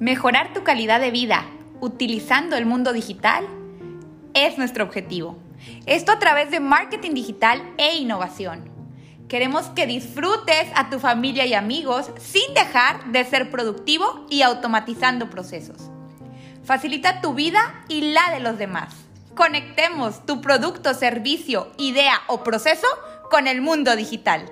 Mejorar tu calidad de vida utilizando el mundo digital es nuestro objetivo. Esto a través de marketing digital e innovación. Queremos que disfrutes a tu familia y amigos sin dejar de ser productivo y automatizando procesos. Facilita tu vida y la de los demás. Conectemos tu producto, servicio, idea o proceso con el mundo digital.